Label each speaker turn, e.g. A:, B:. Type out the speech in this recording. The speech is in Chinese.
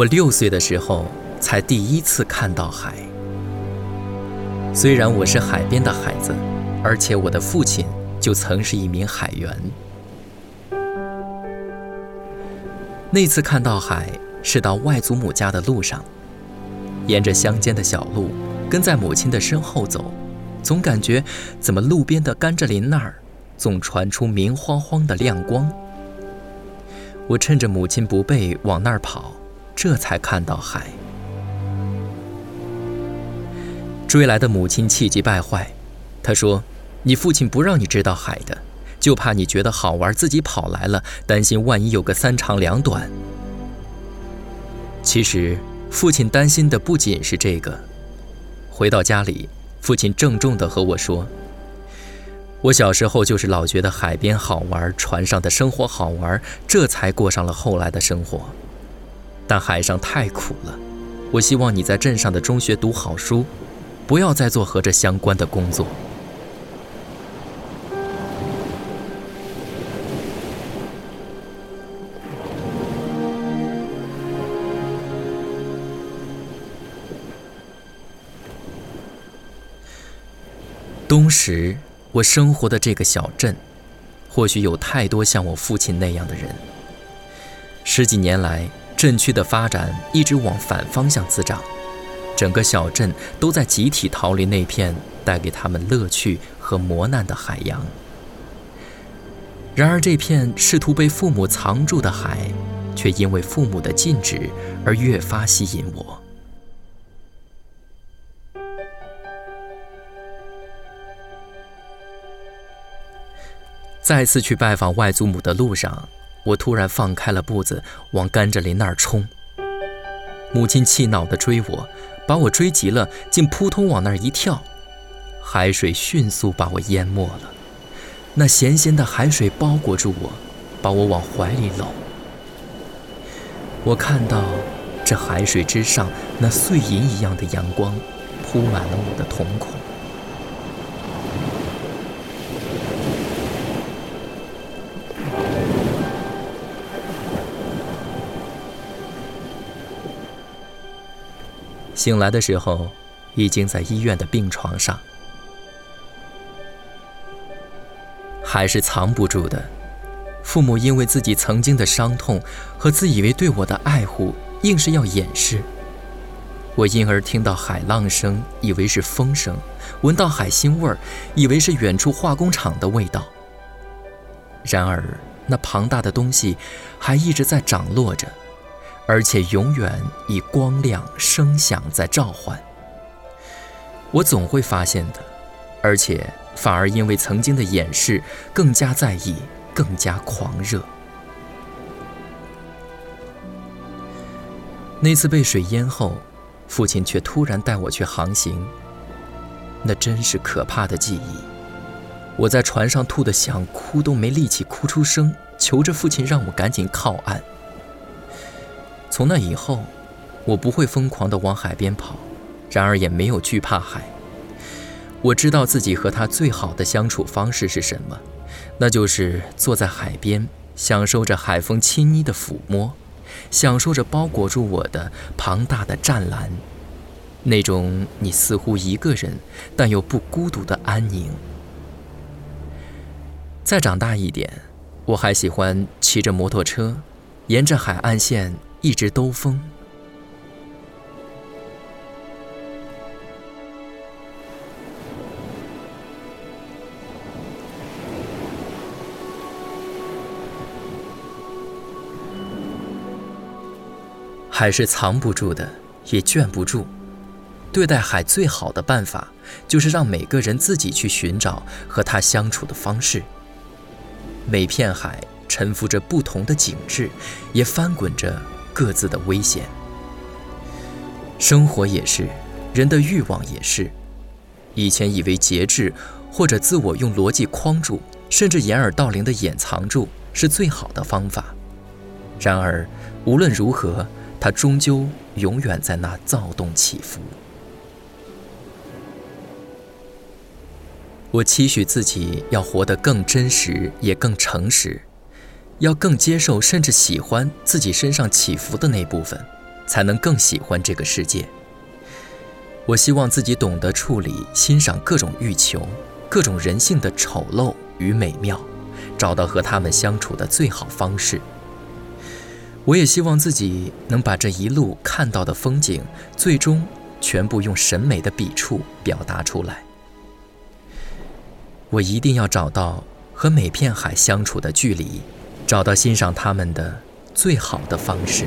A: 我六岁的时候才第一次看到海。虽然我是海边的孩子，而且我的父亲就曾是一名海员。那次看到海是到外祖母家的路上，沿着乡间的小路，跟在母亲的身后走，总感觉怎么路边的甘蔗林那儿总传出明晃晃的亮光。我趁着母亲不备往那儿跑，这才看到海。追来的母亲气急败坏，她说：“你父亲不让你知道海的，就怕你觉得好玩，自己跑来了，担心万一有个三长两短。”其实，父亲担心的不仅是这个。回到家里，父亲郑重地和我说。我小时候就是老觉得海边好玩，船上的生活好玩，这才过上了后来的生活。但海上太苦了，我希望你在镇上的中学读好书，不要再做和这相关的工作。冬时。我生活的这个小镇，或许有太多像我父亲那样的人。十几年来，镇区的发展一直往反方向滋长，整个小镇都在集体逃离那片带给他们乐趣和磨难的海洋。然而，这片试图被父母藏住的海，却因为父母的禁止而越发吸引我。再次去拜访外祖母的路上，我突然放开了步子，往甘蔗林那儿冲。母亲气恼地追我，把我追急了，竟扑通往那儿一跳，海水迅速把我淹没了。那咸咸的海水包裹住我，把我往怀里搂。我看到这海水之上那碎银一样的阳光，铺满了我的瞳孔。醒来的时候，已经在医院的病床上。还是藏不住的，父母因为自己曾经的伤痛和自以为对我的爱护，硬是要掩饰。我因而听到海浪声，以为是风声；闻到海腥味儿，以为是远处化工厂的味道。然而，那庞大的东西还一直在涨落着。而且永远以光亮、声响在召唤。我总会发现的，而且反而因为曾经的掩饰，更加在意，更加狂热。那次被水淹后，父亲却突然带我去航行，那真是可怕的记忆。我在船上吐得想哭都没力气哭出声，求着父亲让我赶紧靠岸。从那以后，我不会疯狂地往海边跑，然而也没有惧怕海。我知道自己和他最好的相处方式是什么，那就是坐在海边，享受着海风亲昵的抚摸，享受着包裹住我的庞大的湛蓝，那种你似乎一个人，但又不孤独的安宁。再长大一点，我还喜欢骑着摩托车，沿着海岸线。一直兜风，海是藏不住的，也圈不住。对待海最好的办法，就是让每个人自己去寻找和他相处的方式。每片海沉浮着不同的景致，也翻滚着。各自的危险，生活也是，人的欲望也是。以前以为节制或者自我用逻辑框住，甚至掩耳盗铃的掩藏住是最好的方法。然而，无论如何，它终究永远在那躁动起伏。我期许自己要活得更真实，也更诚实。要更接受，甚至喜欢自己身上起伏的那部分，才能更喜欢这个世界。我希望自己懂得处理、欣赏各种欲求、各种人性的丑陋与美妙，找到和他们相处的最好方式。我也希望自己能把这一路看到的风景，最终全部用审美的笔触表达出来。我一定要找到和每片海相处的距离，找到欣赏他们的最好的方式。